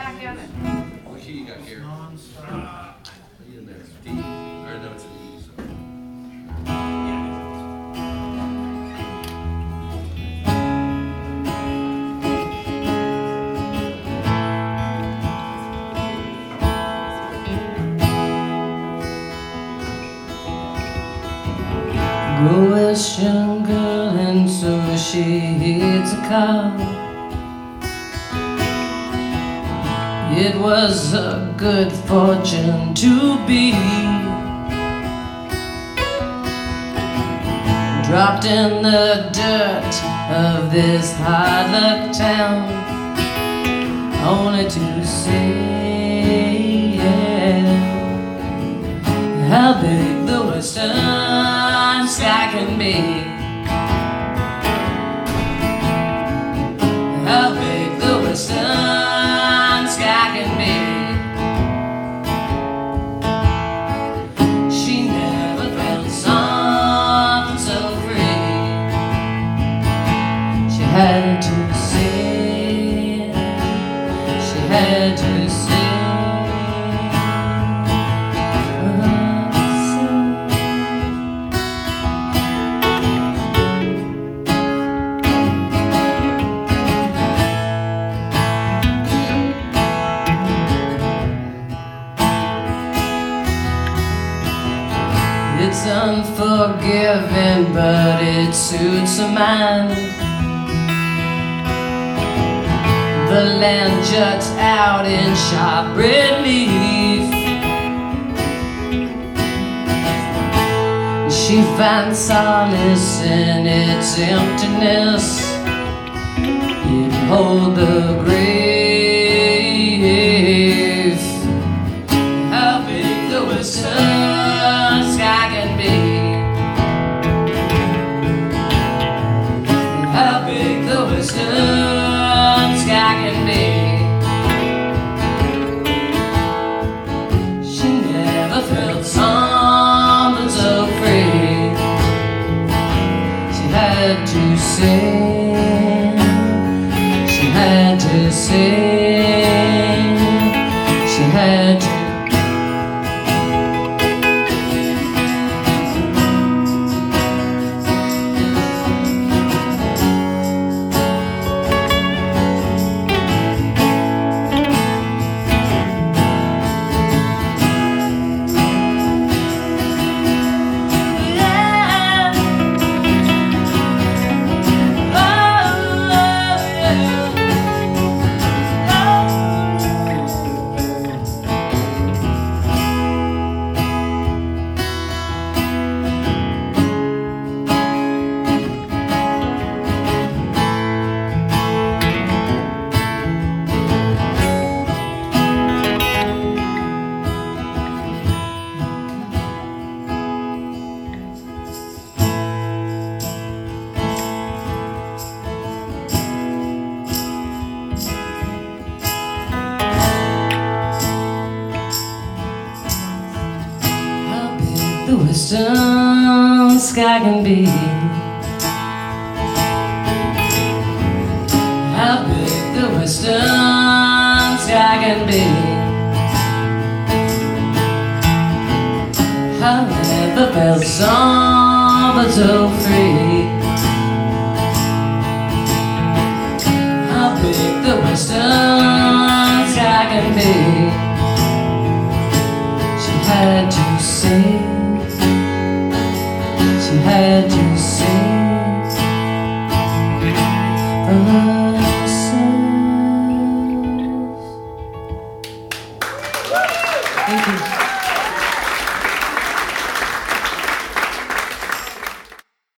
back down there. What key you got here? Non-stop. Ah, in there. D. Or no, it's an E. So. Grew a young girl and so she hits a cow. It was a good fortune to be dropped in the dirt of this hard luck town, only to see how big the western sky can be. It's unforgiving, but it suits a mind. The land juts out in sharp relief. She finds solace in its emptiness. It hold the grave. How big the western sky can be. How big the western had to sing. The western sky can be. How big the western sky can be. I never felt something so free. How big the western sky can be. She had to sing. She had sing for herself. Thank you.